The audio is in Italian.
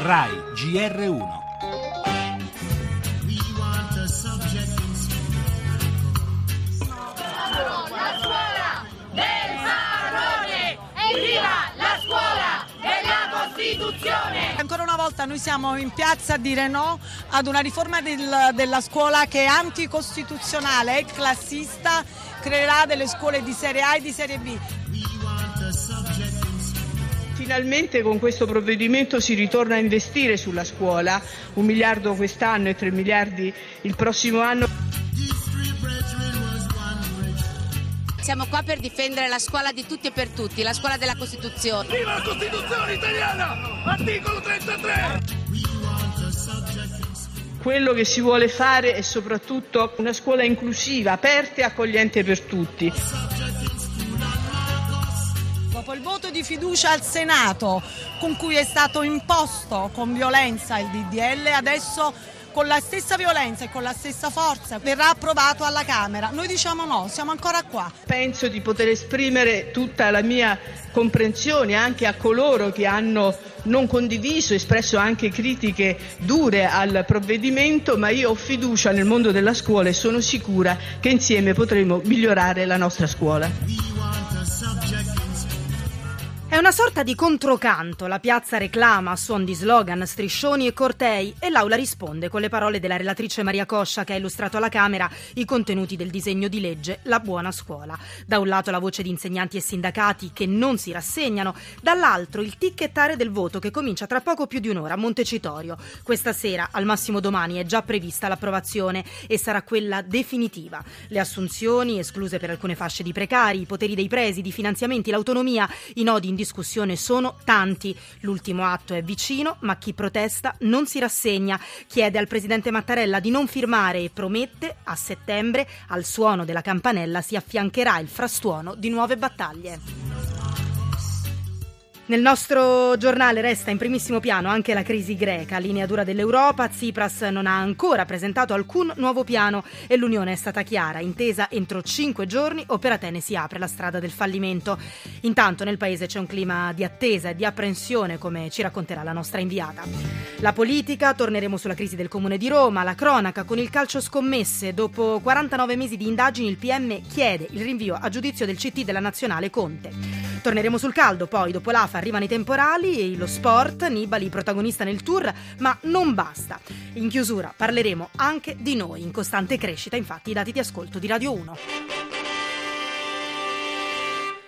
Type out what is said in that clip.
RAI GR1. Ancora una volta noi siamo in piazza a dire no ad una riforma del- della scuola che è anticostituzionale, è classista, creerà delle scuole di serie A e di serie B. Finalmente con questo provvedimento si ritorna a investire sulla scuola, un miliardo quest'anno e tre miliardi il prossimo anno. Siamo qua per difendere la scuola di tutti e per tutti, la scuola della Costituzione. Viva la Costituzione italiana! Articolo 33! Quello che si vuole fare è soprattutto una scuola inclusiva, aperta e accogliente per tutti. Dopo il voto di fiducia al Senato, con cui è stato imposto con violenza il DDL, adesso con la stessa violenza e con la stessa forza verrà approvato alla Camera. Noi diciamo no, siamo ancora qua. Penso di poter esprimere tutta la mia comprensione anche a coloro che hanno non condiviso, espresso anche critiche dure al provvedimento, ma io ho fiducia nel mondo della scuola e sono sicura che insieme potremo migliorare la nostra scuola. È una sorta di controcanto. La piazza reclama a suon di slogan, striscioni e cortei e l'Aula risponde con le parole della relatrice Maria Coscia che ha illustrato alla Camera i contenuti del disegno di legge La buona scuola. Da un lato la voce di insegnanti e sindacati che non si rassegnano, dall'altro il ticchettare del voto che comincia tra poco più di un'ora a Montecitorio. Questa sera, al massimo domani, è già prevista l'approvazione e sarà quella definitiva. Le assunzioni, escluse per alcune fasce di precari, i poteri dei presidi, i finanziamenti, l'autonomia, i nodi discussione sono tanti. L'ultimo atto è vicino, ma chi protesta non si rassegna. Chiede al presidente Mattarella di non firmare e promette a settembre al suono della campanella si affiancherà il frastuono di nuove battaglie. Nel nostro giornale resta in primissimo piano anche la crisi greca, linea dura dell'Europa. Tsipras non ha ancora presentato alcun nuovo piano e l'Unione è stata chiara, intesa entro cinque giorni o per Atene si apre la strada del fallimento. Intanto nel paese c'è un clima di attesa e di apprensione, come ci racconterà la nostra inviata. La politica, torneremo sulla crisi del Comune di Roma, la cronaca con il calcio scommesse. Dopo 49 mesi di indagini il PM chiede il rinvio a giudizio del CT della Nazionale Conte. Torneremo sul caldo, poi dopo l'AFA arrivano i temporali e lo sport, Nibali protagonista nel tour, ma non basta. In chiusura parleremo anche di noi, in costante crescita infatti i dati di ascolto di Radio 1.